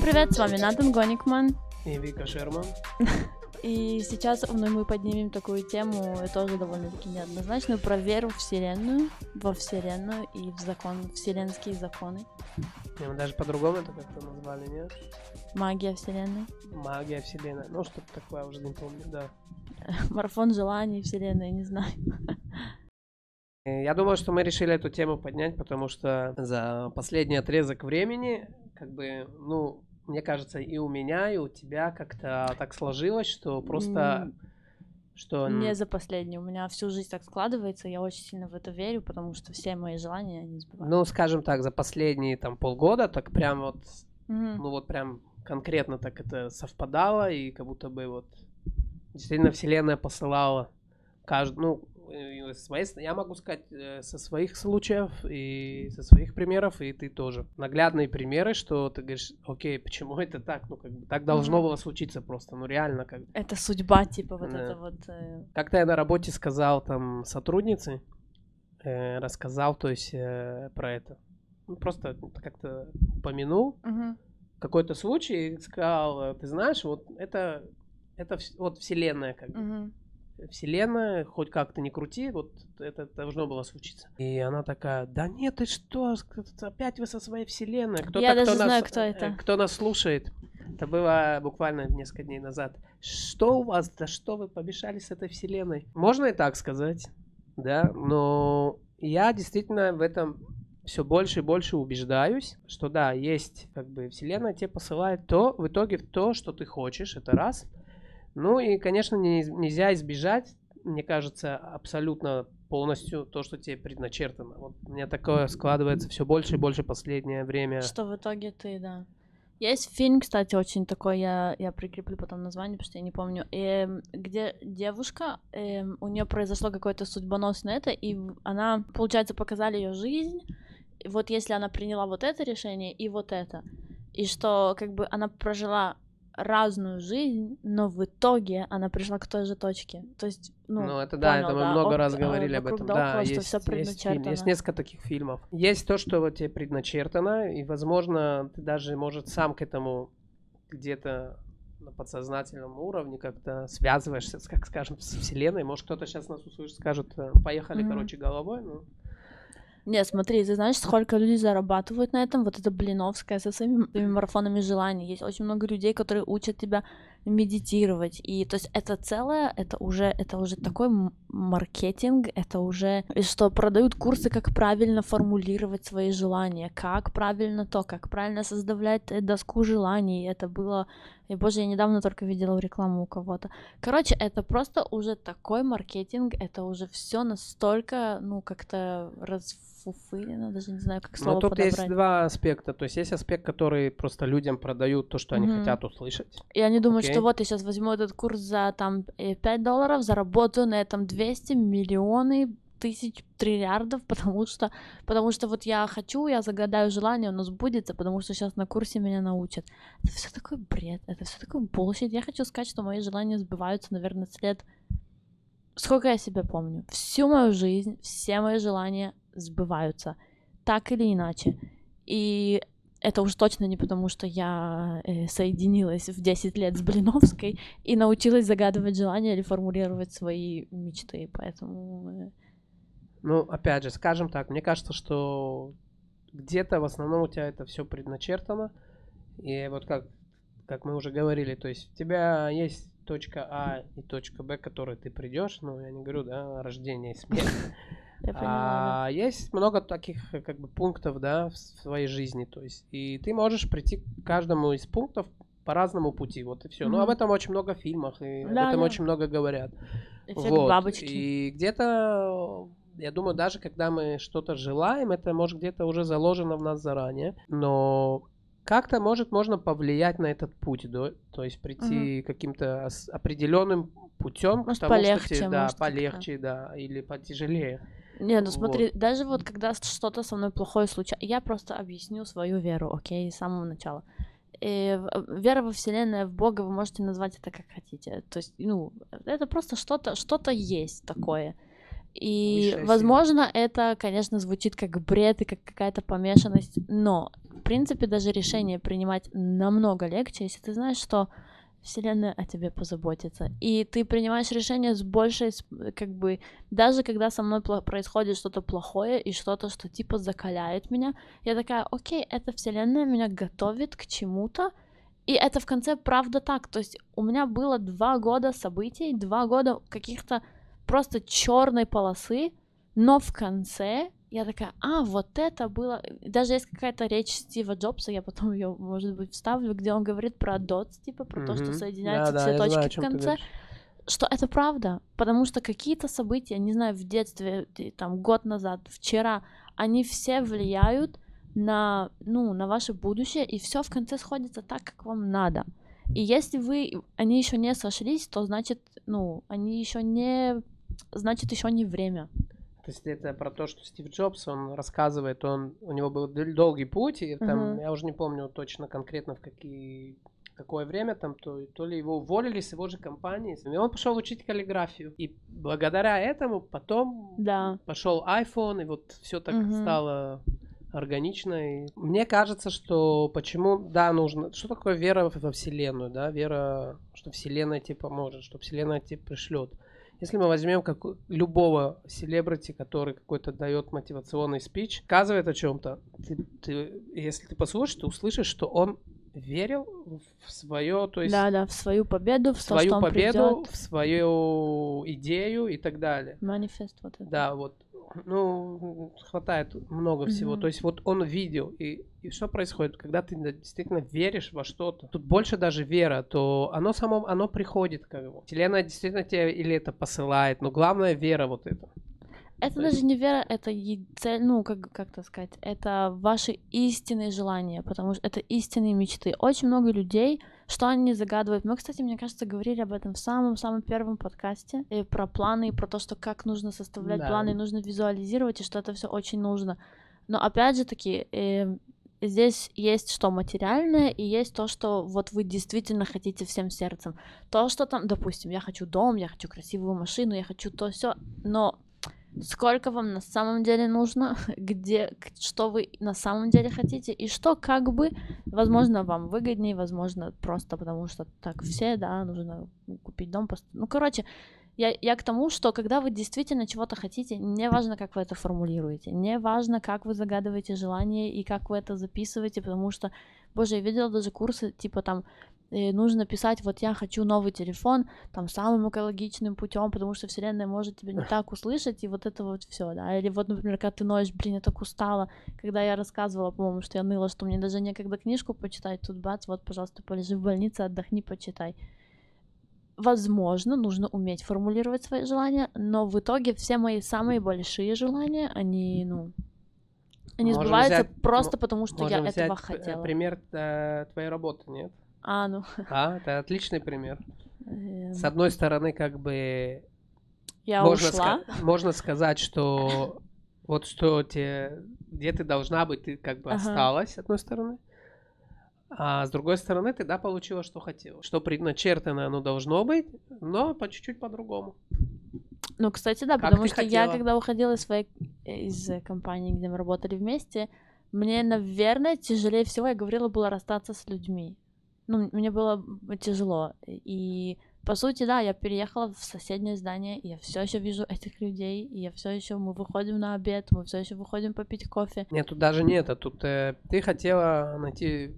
Всем привет, с вами Натан Гоникман. И Вика Шерман. И сейчас мы поднимем такую тему, тоже довольно-таки неоднозначную, про веру в Вселенную, во Вселенную и в закон, вселенские законы. Не, мы даже по-другому это как-то назвали, нет? Магия Вселенной. Магия Вселенной. Ну, что-то такое, уже не помню, да. Марафон желаний Вселенной, не знаю. Э, Я думаю, что мы решили эту тему поднять, потому что за последний отрезок времени, как бы, ну, мне кажется, и у меня, и у тебя как-то так сложилось, что просто... Что... Не за последний. У меня всю жизнь так складывается, я очень сильно в это верю, потому что все мои желания, они сбываются. Ну, скажем так, за последние там полгода, так прям вот, Мгм. ну вот прям конкретно так это совпадало, и как будто бы вот действительно Вселенная посылала каждый, ну, с моей я могу сказать э, со своих случаев и со своих примеров, и ты тоже. Наглядные примеры, что ты говоришь, окей, почему это так? Ну, как бы так должно Мгм. было случиться просто, ну реально как бы. Это судьба, типа, вот Да. это вот... э, Как-то я на работе сказал там сотруднице, э, рассказал, то есть э, про это. Ну, просто как-то упомянул мгм. какой-то случай и сказал, э, ты знаешь, вот это, это вот вселенная как бы. Мгм. Вселенная, хоть как-то не крути, вот это должно было случиться. И она такая, да нет, ты что, опять вы со своей вселенной. Кто-то, Я даже кто знаю, нас, кто э, это. Кто нас слушает. Это было буквально несколько дней назад. Что у вас, да что вы помешали с этой вселенной? Можно и так сказать, да, но я действительно в этом все больше и больше убеждаюсь, что да, есть как бы вселенная тебе посылает то, в итоге то, что ты хочешь, это раз. Ну и, конечно, не- нельзя избежать, мне кажется, абсолютно полностью то, что тебе предначертано. Вот у меня такое складывается все больше и больше последнее время. Что в итоге ты, да. Есть фильм, кстати, очень такой, я, я прикреплю потом название, потому что я не помню, эм, где девушка, эм, у нее произошло какое-то судьбоносное это, и она, получается, показали ее жизнь, вот если она приняла вот это решение и вот это, и что как бы она прожила разную жизнь, но в итоге она пришла к той же точке. То есть, ну, Ну, это да, понял, это мы да, много от- раз э, говорили об этом. да около, есть, всё есть, фильм, есть несколько таких фильмов. Есть то, что вот тебе предначертано, и, возможно, ты даже, может, сам к этому где-то на подсознательном уровне как-то связываешься, как скажем, с Вселенной. Может, кто-то сейчас нас услышит, скажет, э, поехали, Мгм. короче, головой. Ну, Не, смотри, ты знаешь, сколько людей зарабатывают на этом? Вот это Блиновская со своими своими марафонами желаний. Есть очень много людей, которые учат тебя медитировать. И то есть это целое, это уже, это уже такой маркетинг, это уже, что продают курсы, как правильно формулировать свои желания, как правильно то, как правильно создавать доску желаний. Это было, и боже, я недавно только видела рекламу у кого-то. Короче, это просто уже такой маркетинг, это уже все настолько, ну, как-то расфуфырено, даже не знаю, как слово Но тут подобрать. есть два аспекта. То есть есть аспект, который просто людям продают то, что они Мгм. хотят услышать. И они думают, Окей. что вот я сейчас возьму этот курс за там э, 5 долларов, заработаю на этом 200 миллионы тысяч триллиардов, потому что, потому что вот я хочу, я загадаю желание, оно сбудется, потому что сейчас на курсе меня научат. Это все такой бред, это все такой bullshit. Я хочу сказать, что мои желания сбываются, наверное, с лет... Сколько я себя помню. Всю мою жизнь, все мои желания сбываются. Так или иначе. И это уж точно не потому, что я э, соединилась в 10 лет с Блиновской и научилась загадывать желания или формулировать свои мечты. Поэтому... э, Ну, опять же, скажем так, мне кажется, что где-то в основном у тебя это все предначертано. И вот как, как мы уже говорили, то есть у тебя есть точка А и точка Б, к которой ты придешь. Ну, я не говорю, да, рождение и смерть. Я поняла, А есть много таких э, как бы пунктов, да, в своей жизни, то есть, и ты можешь прийти к каждому из пунктов по разному пути, вот и все. Но об Мгм. этом очень много в фильмах, и об Да, этом да. очень много говорят. да. Эффект Вот, бабочки. И где-то, я думаю, даже когда мы что-то желаем, это может где-то уже заложено в нас заранее, но как-то может можно повлиять на этот путь, да? то есть прийти каким-то ос- определенным путем Может, к тому, что полегче, тебе, да, может, полегче, да, или потяжелее. Не, ну смотри, Вот. даже вот когда что-то со мной плохое случается, я просто объясню свою веру, окей, с самого начала. И в- вера во Вселенную, в Бога, вы можете назвать это как хотите. То есть, ну, это просто что-то, что-то есть такое. И, Высшая возможно, это, конечно, звучит как бред и как какая-то помешанность, но, в принципе, даже решение принимать намного легче, если ты знаешь, что Вселенная о тебе позаботится. И ты принимаешь решение с большей, как бы, даже когда со мной происходит что-то плохое и что-то, что типа закаляет меня, я такая, окей, эта Вселенная меня готовит к чему-то, и это в конце правда так. То есть у меня было два года событий, два года каких-то просто черной полосы, но в конце я такая, а, вот это было... Даже есть какая-то речь Стива Джобса, я потом ее, может быть, вставлю, где он говорит про dots, типа, про то, что соединяются Да-да, все знаю, о точки в чём ты конце что это правда, потому что какие-то события, не знаю, в детстве, там год назад, вчера, они все влияют на, ну, на ваше будущее, и все в конце сходится так, как вам надо. И если вы, они еще не сошлись, то значит, ну, они еще не, значит, еще не время. Есть это про то, что Стив Джобс, он рассказывает, он, у него был дол- долгий путь, и там, Мгм. я уже не помню точно конкретно в какие, какое время там, то, то ли его уволили с его же компании, и он пошел учить каллиграфию. И благодаря этому потом Да. пошел iPhone, и вот все так Мгм. стало органично. И мне кажется, что почему, да, нужно, что такое вера во Вселенную, да, вера, что Вселенная тебе поможет, что Вселенная тебе пришлет. Если мы возьмем как любого селебрити, который какой-то дает мотивационный спич, сказывает о чем-то, ты, ты- если ты послушаешь, ты услышишь, что он верил в свое, то есть Да, да, в свою победу, в, в то, свою что он победу, придёт. в свою идею и так далее. Манифест вот это. Да, вот, ну, хватает много всего. Мгм. То есть вот он видел, и, и что происходит, когда ты действительно веришь во что-то, тут больше даже вера, то оно само, оно приходит, как бы. Вселенная действительно тебе или это посылает, но главное вера вот это. Это То даже есть- не вера, это цель, ну, как, как это сказать, это ваши истинные желания, потому что это истинные мечты. Очень много людей, что они загадывают. Мы, кстати, мне кажется, говорили об этом в самом-самом первом подкасте, э, про планы, и про то, что как нужно составлять Да. планы, и нужно визуализировать, и что это все очень нужно. Но опять же таки, э, здесь есть что материальное, и есть то, что вот вы действительно хотите всем сердцем. То, что там, допустим, я хочу дом, я хочу красивую машину, я хочу то все, но сколько вам на самом деле нужно, где, что вы на самом деле хотите, и что как бы, возможно, вам выгоднее, возможно, просто потому что так все, да, нужно купить дом. пост- Ну, короче, я, я к тому, что когда вы действительно чего-то хотите, не важно, как вы это формулируете, не важно, как вы загадываете желание и как вы это записываете, потому что, боже, я видела даже курсы, типа там, э, нужно писать, вот я хочу новый телефон, там самым экологичным путем, потому что вселенная может тебя не так услышать, и вот это вот все, да. Или вот, например, когда ты ноешь, блин, я так устала, когда я рассказывала, по-моему, что я ныла, что мне даже некогда книжку почитать, тут бац, вот, пожалуйста, полежи в больнице, отдохни, почитай. Возможно, нужно уметь формулировать свои желания, но в итоге все мои самые большие желания, они, ну, они Можем сбываются взять- просто потому, что я этого э, хотела. пример э, твоей работы, нет? А, ну. А, это отличный пример. эм, С одной стороны, как бы Я можно, ушла. ска- можно сказать, что вот что тебе, где ты должна быть, ты как бы Ага. осталась, с одной стороны. А с другой стороны, ты, да, получила, что хотела. Что предначертано, оно должно быть, но по чуть-чуть по-другому. Ну, кстати, да, Как потому что я, хотела? когда уходила из своей из э, компании, где мы работали вместе, мне, наверное, тяжелее всего, я говорила, было расстаться с людьми. Ну, мне было тяжело. И по сути, да, я переехала в соседнее здание, и я все еще вижу этих людей, и я все еще, мы выходим на обед, мы все еще выходим попить кофе. Нет, тут даже не это. Тут э, ты хотела найти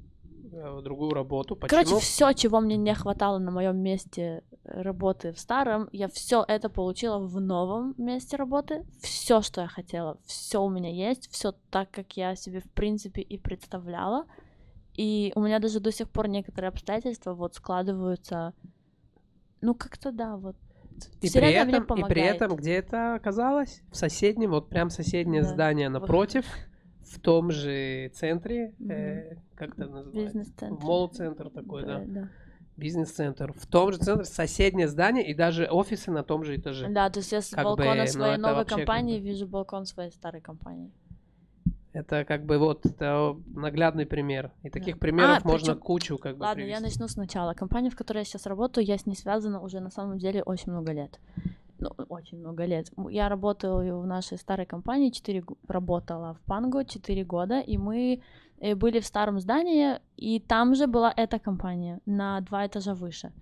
э, другую работу. Почему? Короче, все, чего мне не хватало на моем месте работы в старом, я все это получила в новом месте работы. Все, что я хотела, все у меня есть, все так, как я себе в принципе и представляла. И у меня даже до сих пор некоторые обстоятельства вот складываются. Ну, как-то да, вот. И при, мне этом, и при этом, где это оказалось? В соседнем, вот прям соседнее Да. здание напротив, в том же центре, э, как это называется? Бизнес-центр. Молл-центр такой, да. да. Бизнес-центр. В том же центре соседнее здание и даже офисы на том же этаже. Да, то есть я с Как балкона бы, ну, своей это новой компании круто. вижу балкон своей старой компании. Это как бы вот это наглядный пример. И таких примеров А, можно кучу как бы Ладно, я привести. начну сначала. Компания, в которой я сейчас работаю, я с ней связана уже на самом деле очень много лет. ну, очень много лет. Я работала в нашей старой компании, 4 работала в Панго 4 года, и мы были в старом здании, и там же была эта компания на два этажа выше.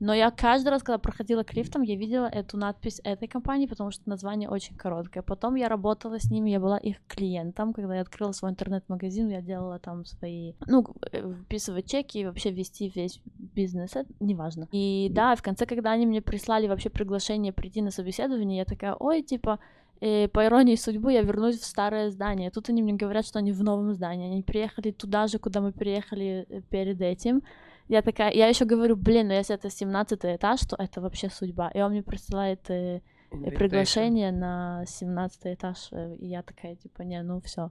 Но я каждый раз, когда проходила к лифтам, я видела эту надпись этой компании, потому что название очень короткое. Потом я работала с ними, я была их клиентом, когда я открыла свой интернет-магазин, я делала там свои, ну, э, вписывать чеки и вообще вести весь бизнес, это неважно. И да, в конце, когда они мне прислали вообще приглашение прийти на собеседование, я такая, ой, типа, э, по иронии судьбы я вернусь в старое здание. Тут они мне говорят, что они в новом здании. Они приехали туда же, куда мы приехали э, перед этим. Я такая, я еще говорю, блин, ну если это 17 этаж, то это вообще судьба. И он мне присылает э, приглашение на 17 этаж, э, и я такая, типа, не, ну все.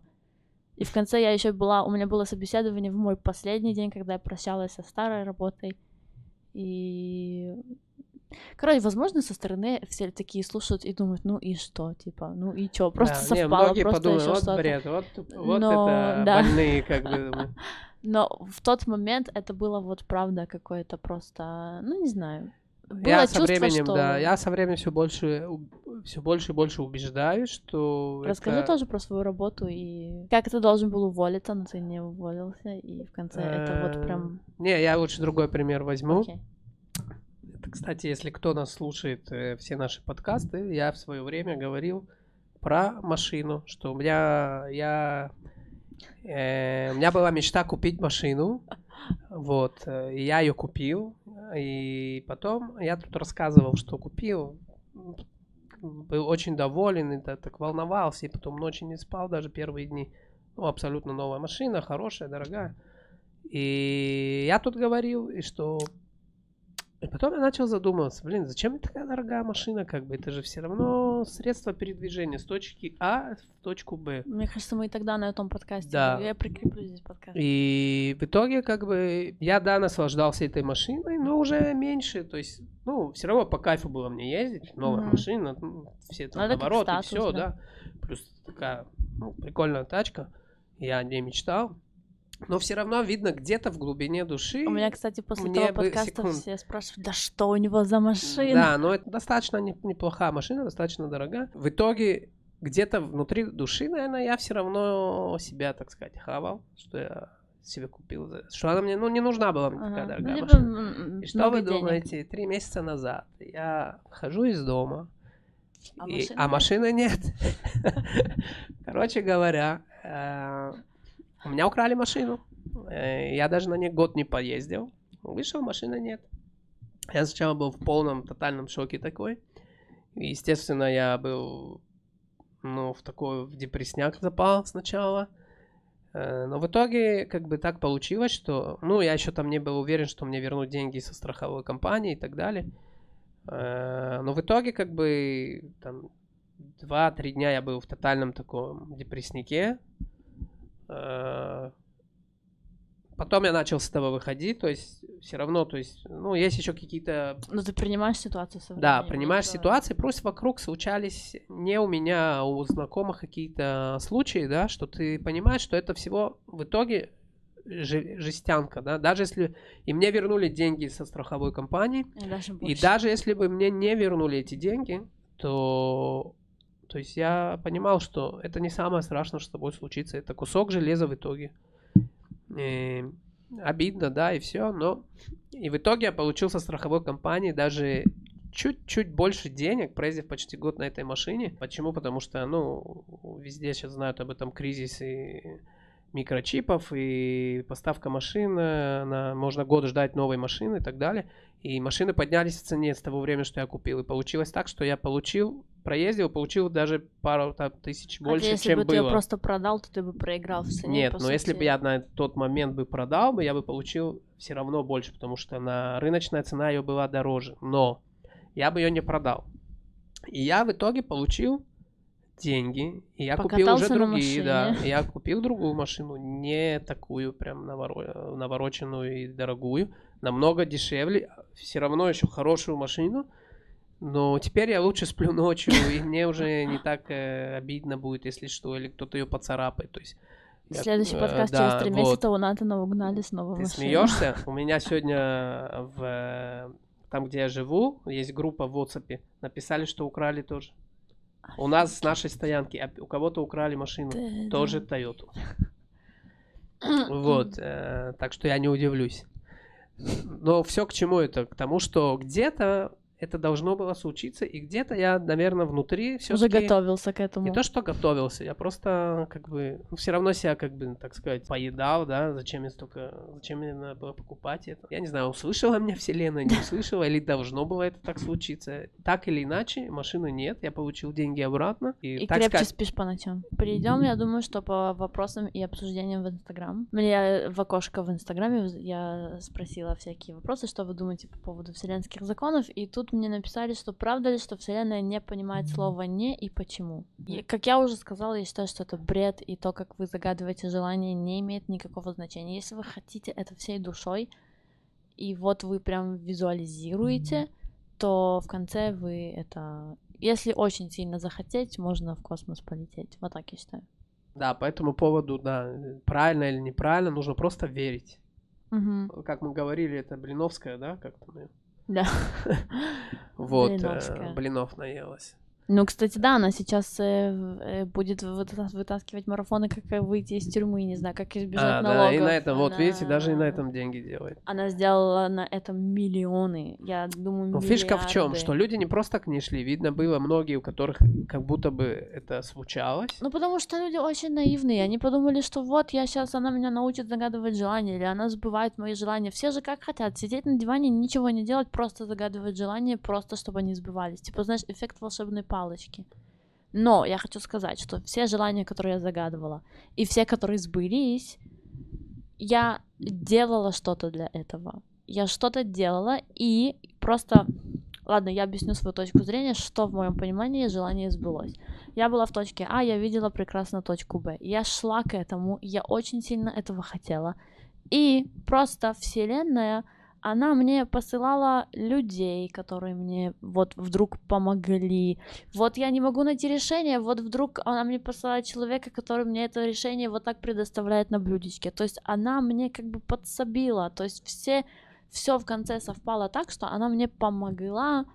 И в конце я еще была, у меня было собеседование в мой последний день, когда я прощалась со старой работой. И Короче, возможно, со стороны все такие слушают и думают, ну и что, типа, ну и чё, просто Да, не, совпало, многие просто подумают, еще вот что-то. бред, вот, вот Но, это да. больные, как бы. Но в тот момент это было вот правда какое-то просто, ну не знаю. Было Я со чувство, временем, что... да, я со временем все больше, все больше и больше убеждаюсь, что Расскажи это, тоже про свою работу и как ты должен был уволиться, но ты не уволился, и в конце это вот э, прям... Не, я лучше другой пример возьму. окей. Кстати, если кто нас слушает, э, все наши подкасты, я в свое время говорил про машину, что у меня я э, у меня была мечта купить машину, вот, э, и я ее купил, и потом я тут рассказывал, что купил, был очень доволен, и да- так волновался, и потом ночью не спал даже первые дни. Ну, абсолютно новая машина, хорошая, дорогая. И я тут говорил, и что и потом я начал задумываться, блин, зачем мне такая дорогая машина, как бы, это же все равно средство передвижения с точки А в точку Б. Мне кажется, мы и тогда на этом подкасте. Да. Я прикреплю здесь подкаст. И в итоге, как бы, я, да, наслаждался этой машиной, но уже меньше, то есть, ну, все равно по кайфу было мне ездить, новая Мгм. машина, ну, все там навороты, статус, все, да. да. Плюс такая, ну, прикольная тачка, я о ней мечтал. Но все равно видно где-то в глубине души. У меня, кстати, после того бы подкаста секунд. все спрашивают, да что у него за машина? Да, но это достаточно не- неплохая машина, достаточно дорогая. В итоге где-то внутри души, наверное, я все равно себя, так сказать, хавал, что я себе купил, что она мне, ну, не нужна была мне такая Ага. дорогая машина. И что вы денег. думаете, три месяца назад я хожу из дома, А и- машины а нет? машины нет. Короче говоря, э, у меня украли машину. Э, Я даже на ней год не поездил. Вышел, машины нет. Я сначала был в полном тотальном шоке такой. И, естественно, я был ну, в такой в депрессняк запал сначала. Э, Но в итоге, как бы так получилось, что, ну, я еще там не был уверен, что мне вернут деньги со страховой компании и так далее. Э, Но в итоге, как бы, там, 2-3 дня я был в тотальном таком депресснике. Э, Потом я начал с этого выходить, то есть все равно, то есть, ну, есть еще какие-то Ну, ты принимаешь ситуацию со да, принимаешь это- ситуации, просто вокруг случались не у меня, а у знакомых какие-то случаи, да, что ты понимаешь, что это всего в итоге же- жестянка, да, даже если и мне вернули деньги со страховой компании, И даже и даже если бы мне не вернули эти деньги, то, то есть я понимал, что это не самое страшное, что с тобой случится, это кусок железа в итоге. И обидно, да, и все, но и в итоге я получил со страховой компании даже чуть-чуть больше денег, проездив почти год на этой машине. Почему? Потому что, ну, везде сейчас знают об этом кризисе микрочипов и поставка машин, э, на, можно год ждать новой машины и так далее. И машины поднялись в цене с того времени, что я купил. И получилось так, что я получил, проездил, получил даже пару там, тысяч Хотя больше, если чем бы ты было. её просто продал, то ты бы проиграл в цене. Нет, но если бы сути. я на тот момент бы продал бы, я бы получил все равно больше, потому что на рыночная цена ее была дороже. Но я бы ее не продал. И я в итоге получил деньги, и я купил уже Покатался другие, да. И Я купил другую машину, не такую прям наворо- навороченную и дорогую, намного дешевле, все равно еще хорошую машину. Но теперь я лучше сплю ночью, и мне уже не так э, обидно будет, если что, или кто-то ее поцарапает. То есть Следующий э, подкаст да, через три вот. месяца у Натана угнали снова Ты машину. смеешься? У меня сегодня в э, там, где я живу, есть группа в WhatsApp, написали, что украли тоже. У нас с нашей стоянки, а у кого-то украли машину, Да, тоже да. Toyota. Вот, э, так что я не удивлюсь. Но все к чему это? К тому, что где-то это должно было случиться, и где-то я, наверное, внутри все Уже готовился к этому. Не то, что готовился, я просто как бы все равно себя как бы, так сказать, поедал, да, зачем мне столько, зачем мне надо было покупать это. Я не знаю, услышала меня вселенная, не услышала, или должно было это так случиться. Так или иначе, машины нет, я получил деньги обратно. И, И так крепче сказать, спишь по ночам. Перейдем, я думаю, что по вопросам и обсуждениям в Инстаграм. Мне в окошко в Инстаграме я спросила всякие вопросы, что вы думаете по поводу вселенских законов, и тут мне написали, что правда ли, что Вселенная не понимает слово «не» и почему. И, как я уже сказала, я считаю, что это бред, и то, как вы загадываете желание, не имеет никакого значения. Если вы хотите это всей душой, и вот вы прям визуализируете, то в конце вы это... Если очень сильно захотеть, можно в космос полететь. Вот так я считаю. да, по этому поводу, да, правильно или неправильно, нужно просто верить. Мгм. Как мы говорили, это Блиновская, да, как-то мы. Да. Вот, э, блинов наелась. Ну, кстати, да, она сейчас э, э, будет выта- вытаскивать марафоны, как э, выйти из тюрьмы, не знаю, как избежать А, налогов. да, и на этом, вот Она- видите, даже и на этом деньги делает. Она сделала на этом миллионы. Я думаю, Но фишка в чем, что люди не просто к ней шли, видно было многие, у которых как будто бы это случалось. Ну, потому что люди очень наивные. Они подумали, что вот я сейчас, она меня научит загадывать желания, или она сбывает мои желания. Все же как хотят, сидеть на диване, ничего не делать, просто загадывать желания, просто чтобы они сбывались. Типа, знаешь, эффект волшебной палочки. Но я хочу сказать, что все желания, которые я загадывала, и все, которые сбылись, я делала что-то для этого. Я что-то делала, и просто... Ладно, я объясню свою точку зрения, что в моем понимании желание сбылось. Я была в точке А, я видела прекрасно точку Б. Я шла к этому, я очень сильно этого хотела. И просто Вселенная, она мне посылала людей, которые мне вот вдруг помогли. Вот я не могу найти решение, вот вдруг она мне посылает человека, который мне это решение вот так предоставляет на блюдечке. То есть она мне как бы подсобила. То есть все, все в конце совпало так, что она мне помогла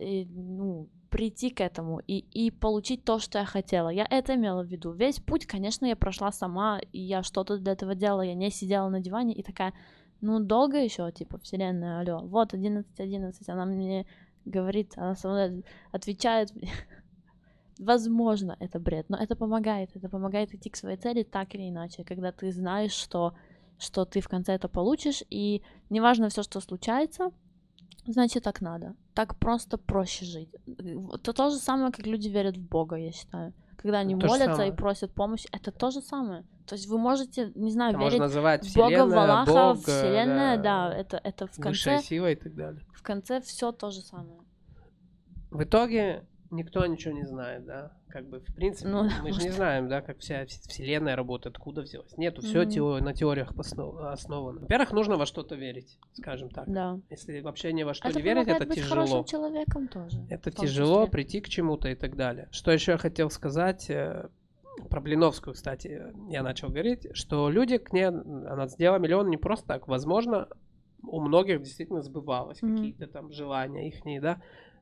э, ну, прийти к этому и, и получить то, что я хотела. Я это имела в виду. Весь путь, конечно, я прошла сама, и я что-то для этого делала. Я не сидела на диване и такая, ну, долго еще, типа, вселенная, алло, вот 11.11, она мне говорит, она со мной отвечает мне. Возможно, это бред, но это помогает. Это помогает идти к своей цели так или иначе, когда ты знаешь, что, что ты в конце это получишь, и неважно все, что случается, значит, так надо. Так просто проще жить. Это то же самое, как люди верят в Бога, я считаю. Когда они То молятся и просят помощи, это то же самое. То есть вы можете, не знаю, можно верить называть в Бога, в вселенная, Аллаха, Бог, Вселенная, да, это, это в высшая конце, сила и так далее. в конце все то же самое. В итоге никто ничего не знает, да? Как бы, в принципе, Ну, да, мы же не знаем, да, как вся вс- вселенная работает, откуда взялась. Нету, все Мгм. на теориях основано. Во-первых, нужно во что-то верить, скажем так. Да. Если вообще ни во что это не верить, это быть тяжело. хорошим человеком тоже. Это тяжело числе. прийти к чему-то и так далее. Что еще я хотел сказать э, про Блиновскую, кстати, я начал говорить, что люди к ней, она сделала миллион не просто так. Возможно, у многих действительно сбывалось Мгм. какие-то там желания их, да.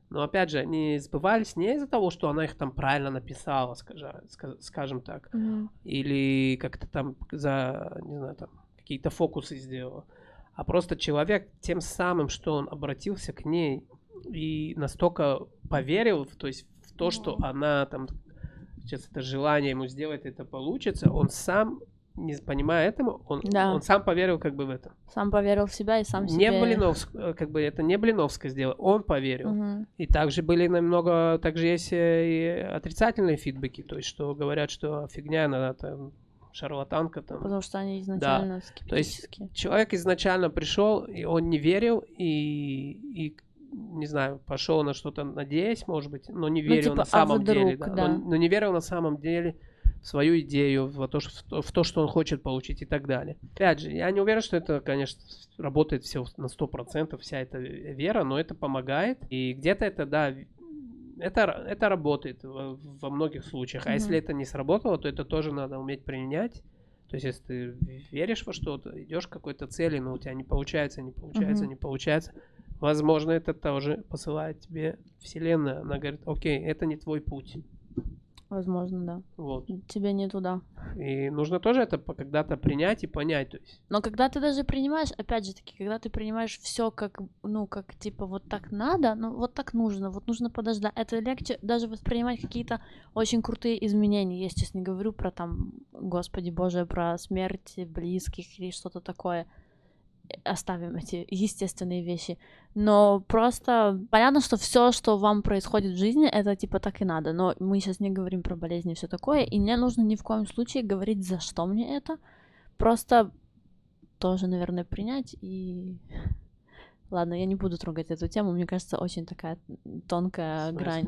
Но опять же, они сбывались не из-за того, что она их там правильно написала, скажа- ска- скажем так, Мгм. или как-то там за, не знаю, там какие-то фокусы сделала. А просто человек тем самым, что он обратился к ней и настолько поверил, то есть в то, что Мгм. она там сейчас это желание ему сделать, это получится, он сам, не понимая этому, он, Да. он сам поверил как бы в это. Сам поверил в себя и сам Не себе... Блиновск, э, как бы это не Блиновская сделала, он поверил. Мгм. И также были намного, также есть э, и отрицательные фидбэки, то есть что говорят, что фигня, она там шарлатанка там. Потому что они изначально То есть скептические. человек изначально пришел, и он не верил, и, и не знаю, пошел на что-то надеясь, может быть, но не верил типа, на а самом деле. вдруг, да. да. Но, но не верил на самом деле в свою идею, в то, что, в то- что он хочет получить и так далее. Опять же, я не уверен, что это, конечно, работает все на 100%, вся эта вера, но это помогает. И где-то это, да, это, это работает во, многих случаях. А если Мгм. это не сработало, то это тоже надо уметь принять. То есть, если ты веришь во что-то, идешь к какой-то цели, но у тебя не получается, не получается, Мгм. не получается, Возможно, это тоже посылает тебе Вселенная. Она говорит, окей, это не твой путь. Возможно, да. Вот. Тебе не туда. И нужно тоже это когда-то принять и понять. То есть, Но когда ты даже принимаешь, опять же таки, когда ты принимаешь все как, ну, как типа вот так надо, ну, вот так нужно, вот нужно подождать. Это легче даже воспринимать какие-то очень крутые изменения. Я сейчас не говорю про там, господи боже, про смерть близких или что-то такое. Оставим эти естественные вещи. Но просто понятно, что все, что вам происходит в жизни, это типа так и надо. Но мы сейчас не говорим про болезни и все такое. И не нужно ни в коем случае говорить, за что мне это. Просто тоже, наверное, принять и... Ладно, я не буду трогать эту тему, мне кажется, очень такая тонкая в грань.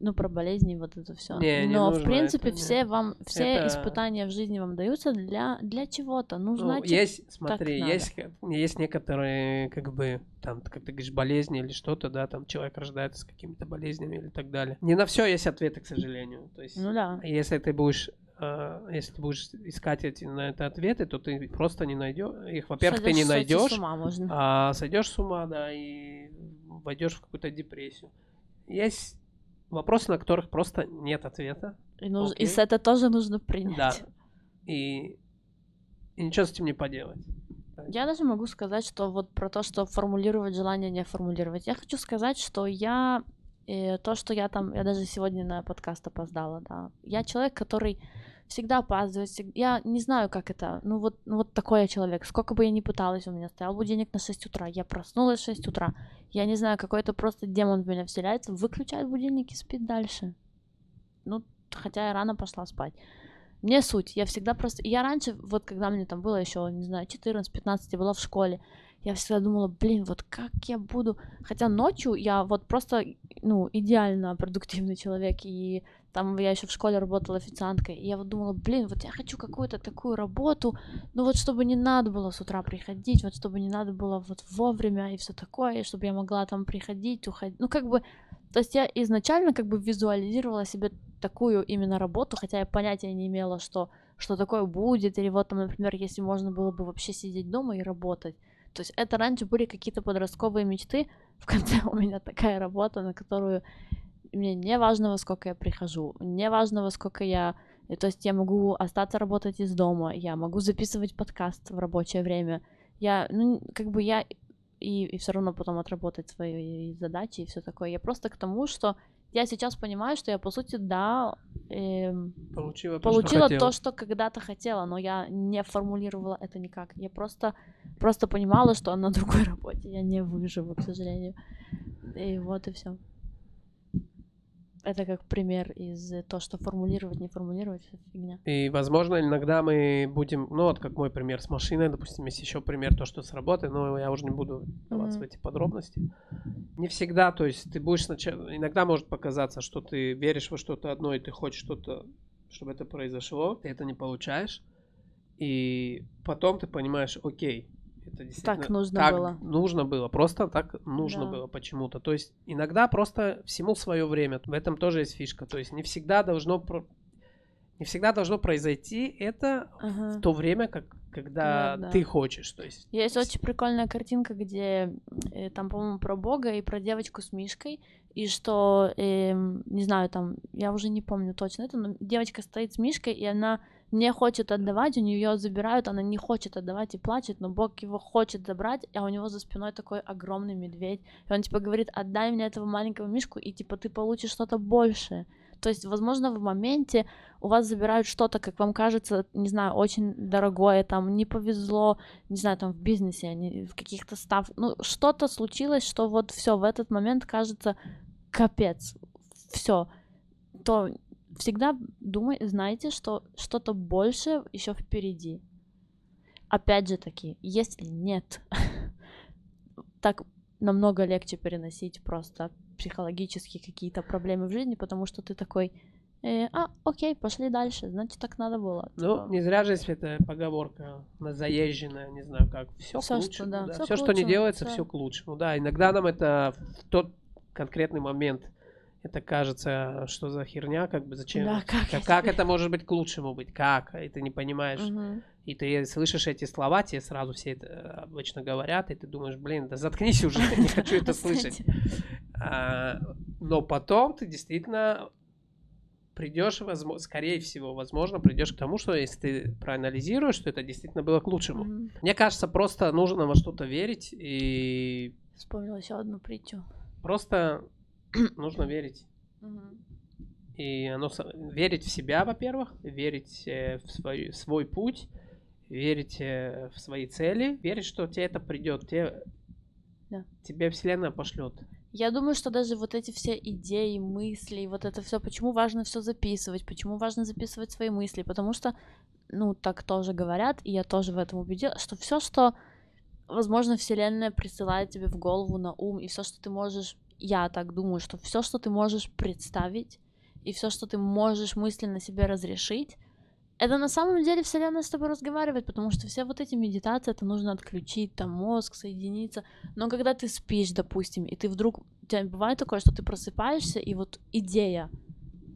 Ну, про болезни, вот это все. Не, не Но, в принципе, это все вам, все Это- испытания в жизни вам даются для, для чего-то. Ну, Ну, значит, есть, смотри, надо. есть, ка- есть некоторые, как бы, там, как ты говоришь, болезни или что-то, да, там человек рождается с какими-то болезнями или так далее. Не на все есть ответы, к сожалению. То есть, ну да. если ты будешь э, если ты будешь искать эти, на это ответы, то ты просто не найдешь их. Во-первых, ты не найдешь, с ума можно. а сойдешь с ума, да, и войдешь в какую-то депрессию. Есть вопросы, на которых просто нет ответа. И, нуж- и с это тоже нужно принять. Да. И, и ничего с этим не поделать. Я даже могу сказать, что вот про то, что формулировать желание, не формулировать. Я хочу сказать, что я э, то, что я там, я даже сегодня на подкаст опоздала, да. Я человек, который всегда опаздывает. всег- Я не знаю, как это. Ну вот, ну вот такой я человек. Сколько бы я ни пыталась, у меня стоял будильник на 6 утра. Я проснулась в 6 утра. Я не знаю, какой-то просто демон в меня вселяется, выключает будильник и спит дальше. Ну, хотя я рано пошла спать. Мне суть, я всегда просто... Я раньше, вот когда мне там было еще, не знаю, 14-15, я была в школе, я всегда думала, блин, вот как я буду... Хотя ночью я вот просто, ну, идеально продуктивный человек, и там я еще в школе работала официанткой, и я вот думала, блин, вот я хочу какую-то такую работу, ну вот чтобы не надо было с утра приходить, вот чтобы не надо было вот вовремя и все такое, и чтобы я могла там приходить, уходить, ну как бы... То есть я изначально как бы визуализировала себе такую именно работу, хотя я понятия не имела, что, что такое будет, или вот там, например, если можно было бы вообще сидеть дома и работать. То есть это раньше были какие-то подростковые мечты, в конце у меня такая работа, на которую мне не важно, во сколько я прихожу, не важно, во сколько я... То есть я могу остаться работать из дома, я могу записывать подкаст в рабочее время, я, ну, как бы я и, и все равно потом отработать свои задачи и все такое. Я просто к тому, что я сейчас понимаю, что я, по сути, да, эм, Получила, получила то, что то, что когда-то хотела, но я не формулировала это никак. Я просто, просто понимала, что на другой работе я не выживу, к сожалению. И вот и все. Это как пример из э, то, что формулировать, не формулировать, всё фигня. И, возможно, иногда мы будем, ну, вот как мой пример с машиной, допустим, есть еще пример то, что с работой, но я уже не буду вдаваться в Мгм. эти подробности. Не всегда, то есть ты будешь сначала, иногда может показаться, что ты веришь во что-то одно, и ты хочешь что-то, чтобы это произошло, ты это не получаешь, и потом ты понимаешь, окей, это действительно нужно так было. нужно было, просто так нужно Да. было почему-то. То есть иногда просто всему свое время. В этом тоже есть фишка. То есть не всегда должно не всегда должно произойти это Ага. в то время, как когда Да, да. ты хочешь. То есть Есть очень прикольная картинка, где э, там, по-моему, про Бога и про девочку с Мишкой, и что, эм, не знаю, там, я уже не помню точно это, но девочка стоит с Мишкой, и она не хочет отдавать, у нее ее забирают, она не хочет отдавать и плачет, но Бог его хочет забрать, а у него за спиной такой огромный медведь, и он типа говорит, отдай мне этого маленького Мишку, и типа ты получишь что-то большее. То есть, возможно, в моменте у вас забирают что-то, как вам кажется, не знаю, очень дорогое, там, не повезло, не знаю, там, в бизнесе, они в каких-то став... Ну, что-то случилось, что вот все в этот момент кажется капец, все. То всегда думай, знайте, что что-то больше еще впереди. Опять же таки, если нет, так намного легче переносить просто психологические какие-то проблемы в жизни, потому что ты такой, э, а, окей, пошли дальше, значит, так надо было. Ну, Типа, не зря же есть эта поговорка на заезженная, не знаю как. Все Всё, к что, лучшему. да, да. всё Все, к что не делается, всё. все к лучшему. Да, иногда нам это в тот конкретный момент это кажется, что за херня, как бы зачем. Да, как как, это? как это может быть к лучшему быть? Как? И ты не понимаешь. мгм. и ты слышишь эти слова, тебе сразу все это э, обычно говорят, и ты думаешь, блин, да заткнись уже, не хочу это слышать. А, но потом ты действительно придешь, скорее всего, возможно, придешь к тому, что если ты проанализируешь, что это действительно было к лучшему. Мгм. Мне кажется, просто нужно во что-то верить, и Вспомнила еще одну притчу. просто нужно верить. И оно верить в себя, во-первых, верить э, в свой, свой путь, верить э, в свои цели, верить, что тебе это придет, тебе, Да. тебе Вселенная пошлет. Я думаю, что даже вот эти все идеи, мысли, вот это все, почему важно все записывать, почему важно записывать свои мысли, потому что, ну, так тоже говорят, и я тоже в этом убедилась, что все, что, возможно, Вселенная присылает тебе в голову, на ум, и все, что ты можешь, я так думаю, что все, что ты можешь представить, и все, что ты можешь мысленно себе разрешить, это на самом деле Вселенная с тобой разговаривает, потому что все вот эти медитации, это нужно отключить, там мозг, соединиться. Но когда ты спишь, допустим, и ты вдруг... У тебя бывает такое, что ты просыпаешься, и вот идея,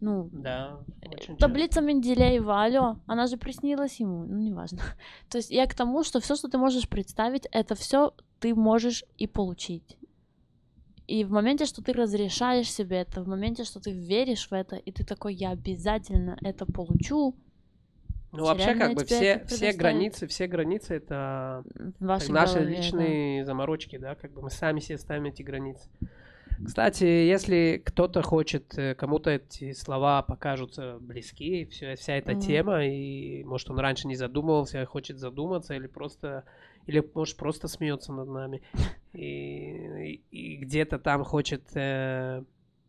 ну, Да, очень часто. таблица Менделеева, алло, она же приснилась ему, ну, неважно. То есть я к тому, что все, что ты можешь представить, это все ты можешь и получить. И в моменте, что ты разрешаешь себе это, в моменте, что ты веришь в это, и ты такой, я обязательно это получу, Ну, вообще, как бы все, все границы, все границы это в как вашей наши голове, да. личные заморочки, да, как бы мы сами себе ставим эти границы. Кстати, если кто-то хочет, э, кому-то эти слова покажутся близки, вся, вся эта Мгм. тема, и может он раньше не задумывался, а хочет задуматься, или просто, или может просто смеется над нами, и, и- и где-то там хочет, э,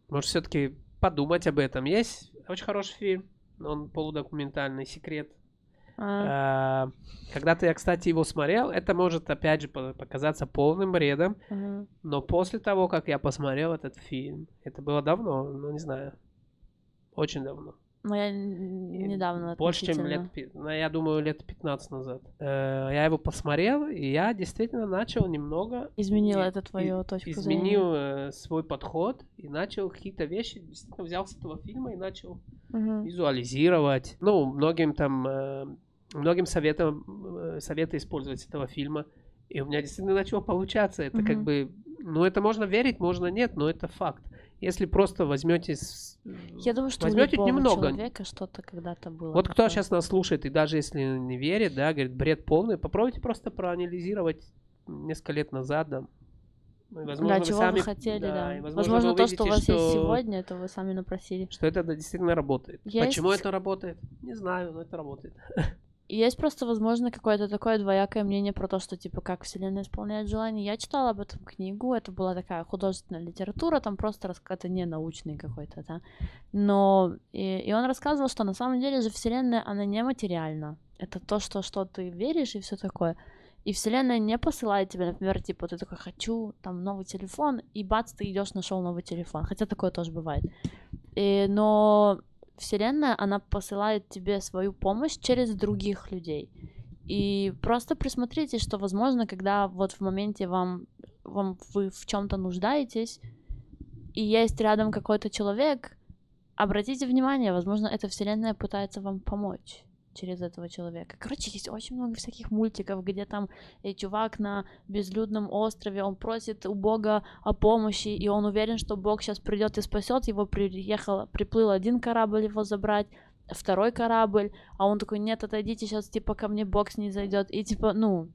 может все-таки подумать об этом. Есть очень хороший фильм, он полудокументальный, «Секрет», А, а, Когда-то я, кстати, его смотрел, это может, опять же, по- показаться полным бредом, мгм. но после того, как я посмотрел этот фильм, это было давно, ну, не знаю, очень давно. Ну, я недавно Больше, чем лет, ну, я думаю, лет 15 назад. Э, Я его посмотрел, и я действительно начал немного... Изменила и- это твою и- точку Изменил зрения. э, свой подход и начал какие-то вещи, действительно взял с этого фильма и начал Мгм. визуализировать. Ну, многим там, э, многим советам, советы использовать с этого фильма. И у меня действительно начало получаться. Это как Мгм. бы, ну, это можно верить, можно нет, но это факт. Если просто возьмете, Я думаю, что возьмете немного. человека что-то когда-то было. Вот кто такое. сейчас нас слушает, и даже если не верит, да, говорит, бред полный, попробуйте просто проанализировать несколько лет назад, да. Ну, возможно, Да, чего сами- вы хотели, да. и, Возможно, вы то, что у вас увидите, есть что- сегодня, это вы сами напросили. Что это да, действительно работает. Почему Есть- это работает? Не знаю, но это работает. Есть просто, возможно, какое-то такое двоякое мнение про то, что, типа, как Вселенная исполняет желание. Я читала об этом книгу, это была такая художественная литература, там просто рас- это не научный какой-то, да. Но и, и он рассказывал, что на самом деле же Вселенная, она не материальна. Это то, что, что ты веришь и все такое. И Вселенная не посылает тебе, например, типа, ты такой, хочу там новый телефон, и бац, ты идешь, нашел новый телефон. Хотя такое тоже бывает. И, но Вселенная, она посылает тебе свою помощь через других людей. И просто присмотритесь, что, возможно, когда вот в моменте вам, вам вы в чем-то нуждаетесь, и есть рядом какой-то человек, обратите внимание, возможно, эта вселенная пытается вам помочь через этого человека. Короче, есть очень много всяких мультиков, где там э, чувак на безлюдном острове, он просит у Бога о помощи, и он уверен, что Бог сейчас придет и спасет его. Приехал, приплыл один корабль его забрать, второй корабль, а он такой, нет, отойдите, сейчас типа ко мне Бог с ней зайдет. И типа, ну,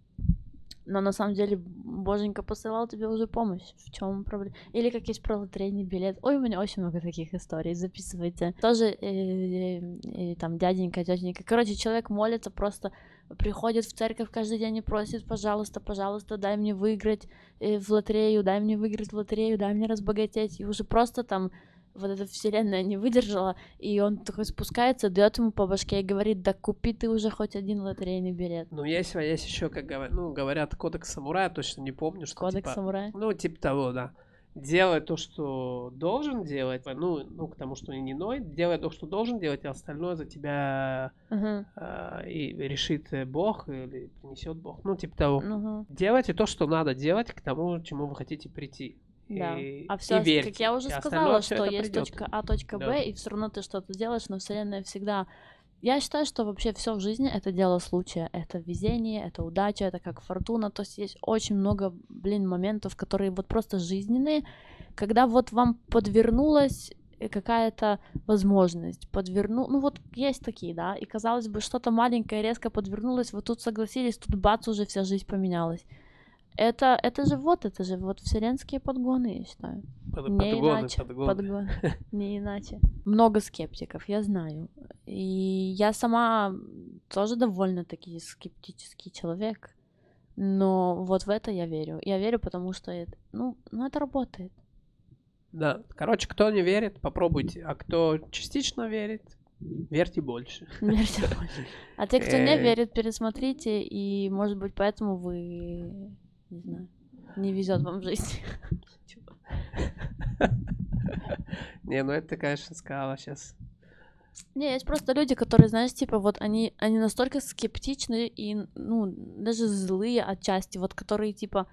но на самом деле Боженька посылал тебе уже помощь. В чем проблема? Или как есть про лотерейный билет. Ой, у меня очень много таких историй, записывайте. Тоже э, э, э, там дяденька, тетенька. Короче, человек молится, просто приходит в церковь каждый день и просит, пожалуйста, пожалуйста, дай мне выиграть э, в лотерею, дай мне выиграть в лотерею, дай мне разбогатеть. И уже просто там вот эта вселенная не выдержала, и он такой спускается, дает ему по башке и говорит, да купи ты уже хоть один лотерейный билет. Ну, есть, а есть еще, как говорят, ну, говорят, кодекс самурая, точно не помню, что Кодекс типа, самурая. Ну, типа того, да. Делай то, что должен делать, ну, ну, к тому, что не ной, делай то, что должен делать, а остальное за тебя Мгм. а, и решит э, Бог или принесет Бог. Ну, типа того. Мгм. Делайте то, что надо делать к тому, чему вы хотите прийти. Да. И, А и все, верьте. как я уже И сказала, что есть придёт. точка А, точка Да. Б, и все равно ты что-то делаешь, но Вселенная всегда я считаю, что вообще все в жизни это дело случая. Это везение, это удача, это как фортуна. То есть есть очень много, блин, моментов, которые вот просто жизненные, когда вот вам подвернулась какая-то возможность, подверну, ну вот есть такие, да, и казалось бы, что-то маленькое резко подвернулось, вот тут согласились, тут бац, уже вся жизнь поменялась. Это, это же вот, это же вот вселенские подгоны, я считаю. Под, Не подгоны, иначе, подгоны. подгон. Не иначе. Много скептиков, я знаю. И я сама тоже довольно-таки скептический человек. Но вот в это я верю. Я верю, потому что это, ну, ну это работает. Да, короче, кто не верит, попробуйте. А кто частично верит, верьте больше. Верьте больше. А те, кто не Э. верит, пересмотрите, и, может быть, поэтому вы, не знаю, не везет вам в жизни. Не, ну это ты, конечно, сказала сейчас. Не, есть просто люди, которые, знаешь, типа, вот они, они настолько скептичны и, ну, даже злые отчасти, вот которые, типа,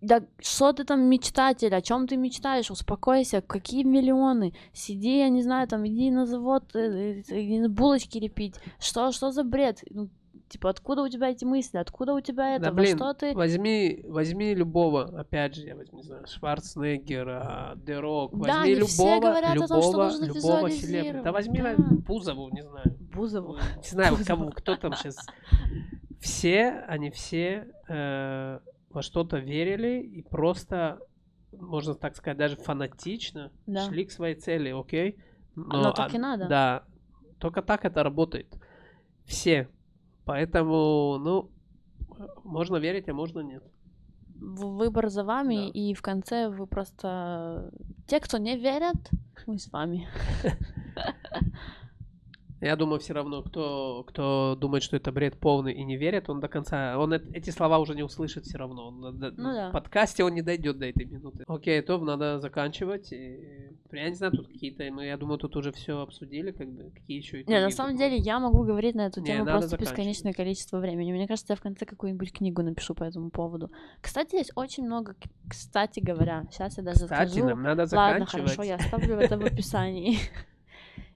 да что ты там мечтатель, о чем ты мечтаешь, успокойся, какие миллионы, сиди, я не знаю, там, иди на завод, э, э, иди булочки лепить, что, что за бред, ну, типа, откуда у тебя эти мысли, откуда у тебя это, Да, во блин, что ты... возьми, возьми любого, опять же, я возьму, не знаю, Шварценеггера, Дерок, Да, возьми все любого, говорят о том, что любого, нужно любого селебра. Да возьми да. Бузову, не знаю, Бузову. не знаю, Бузова. кого, кто там сейчас. Все, они все э, во что-то верили и просто, можно так сказать, даже фанатично Да. шли к своей цели, окей? Но так а- и надо. Да, только так это работает. Все. Поэтому, ну, можно верить, а можно нет. Выбор за вами, Да. и в конце вы просто... Те, кто не верят, мы с вами. Я думаю, все равно, кто, кто думает, что это бред полный и не верит, он до конца, он эт- эти слова уже не услышит все равно. Он Ну да. В подкасте он не дойдет до этой минуты. Окей, то надо заканчивать. И, я не знаю, тут какие-то, мы, я думаю, тут уже все обсудили, как бы, какие еще Не, на самом деле я могу говорить на эту Не, тему надо просто бесконечное количество времени. Мне кажется, я в конце какую-нибудь книгу напишу по этому поводу. Кстати, есть очень много, кстати говоря, сейчас я даже Кстати, скажу. нам надо Ладно, заканчивать. хорошо, я оставлю это в описании.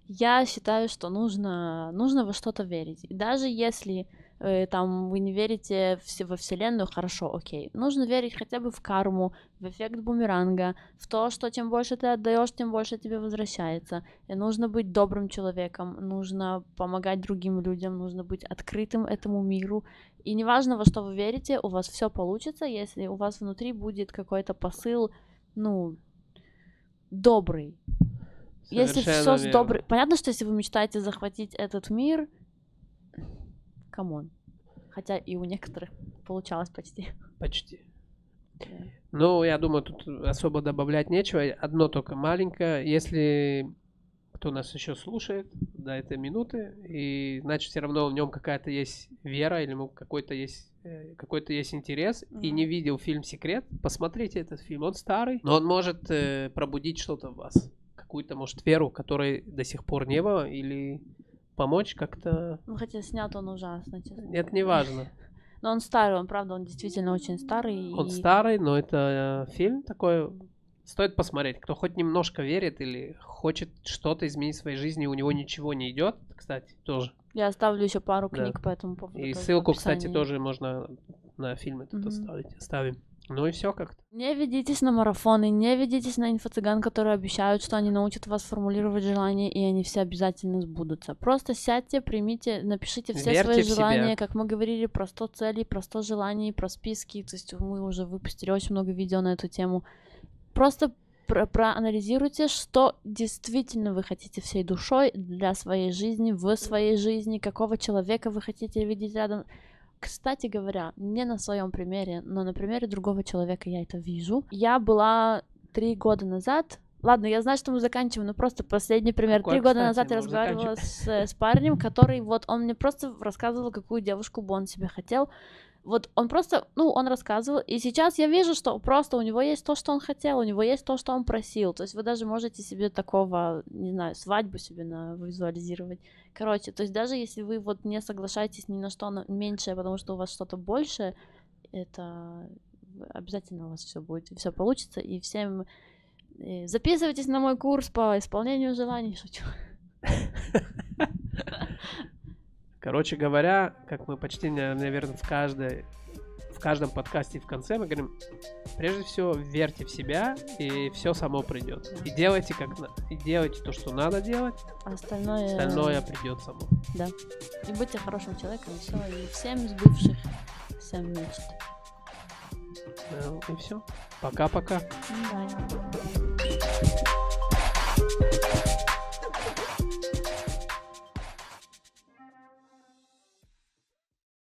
Я считаю, что нужно, нужно во что-то верить. И даже если э, там вы не верите в во Вселенную, хорошо, окей. Нужно верить хотя бы в карму, в эффект бумеранга, в то, что чем больше ты отдаешь, тем больше тебе возвращается. И нужно быть добрым человеком, нужно помогать другим людям, нужно быть открытым этому миру. И неважно, во что вы верите, у вас все получится, если у вас внутри будет какой-то посыл, ну, добрый. Если все Совершенно с верно. доброй... Понятно, что если вы мечтаете захватить этот мир, come on. Хотя и у некоторых получалось почти. Почти. Ну, я думаю, тут особо добавлять нечего. Одно только маленькое. Если кто нас еще слушает до этой минуты, и значит все равно в нем какая-то есть вера или ему какой-то есть э, какой-то есть интерес и Мгм. не видел фильм Секрет, посмотрите этот фильм. Он старый, но он может э, пробудить что-то в вас, какую-то может веру, которой до сих пор не было, или помочь как-то. Ну, хотя снят он ужасно, честно. Это не важно. Но он старый, он, правда, он действительно очень старый. Он и- старый, но это э, фильм такой. Стоит посмотреть. Кто хоть немножко верит или хочет что-то изменить в своей жизни, у него ничего не идет, кстати, тоже. Я оставлю еще пару Да. книг по этому поводу. И ссылку, кстати, тоже можно на фильм этот Мгм. оставить. Оставим. Ну и все как-то. Не ведитесь на марафоны, не ведитесь на инфо-цыган, которые обещают, что они научат вас формулировать желания, и они все обязательно сбудутся. Просто сядьте, примите, напишите все Верьте свои в себя. желания, как мы говорили, про 100 целей, про 100 желаний, про списки. То есть мы уже выпустили очень много видео на эту тему. Просто про- проанализируйте, что действительно вы хотите всей душой для своей жизни, в своей жизни, какого человека вы хотите видеть рядом. Кстати говоря, не на своем примере, но на примере другого человека я это вижу. Я была три года назад. Ладно, я знаю, что мы заканчиваем, но просто последний пример. Какой, Три года кстати, назад я разговаривала с, э, с парнем, который вот он мне просто рассказывал, какую девушку бы он себе хотел. Вот он просто, ну, он рассказывал, и сейчас я вижу, что просто у него есть то, что он хотел, у него есть то, что он просил. То есть вы даже можете себе такого, не знаю, свадьбу себе на визуализировать. Короче, то есть даже если вы вот не соглашаетесь ни на что на- меньшее, потому что у вас что-то большее, это обязательно у вас все будет, все получится. И всем э, записывайтесь на мой курс по исполнению желаний, шучу. Короче говоря, как мы почти, наверное, в каждой в каждом подкасте в конце мы говорим, прежде всего, верьте в себя, и все само придет. И делайте как на... и делайте то, что надо делать, А остальное... остальное придет само. Да. И будьте хорошим человеком, и все. И всем сбывших всем мечт. Ну, и все. Пока-пока. Да.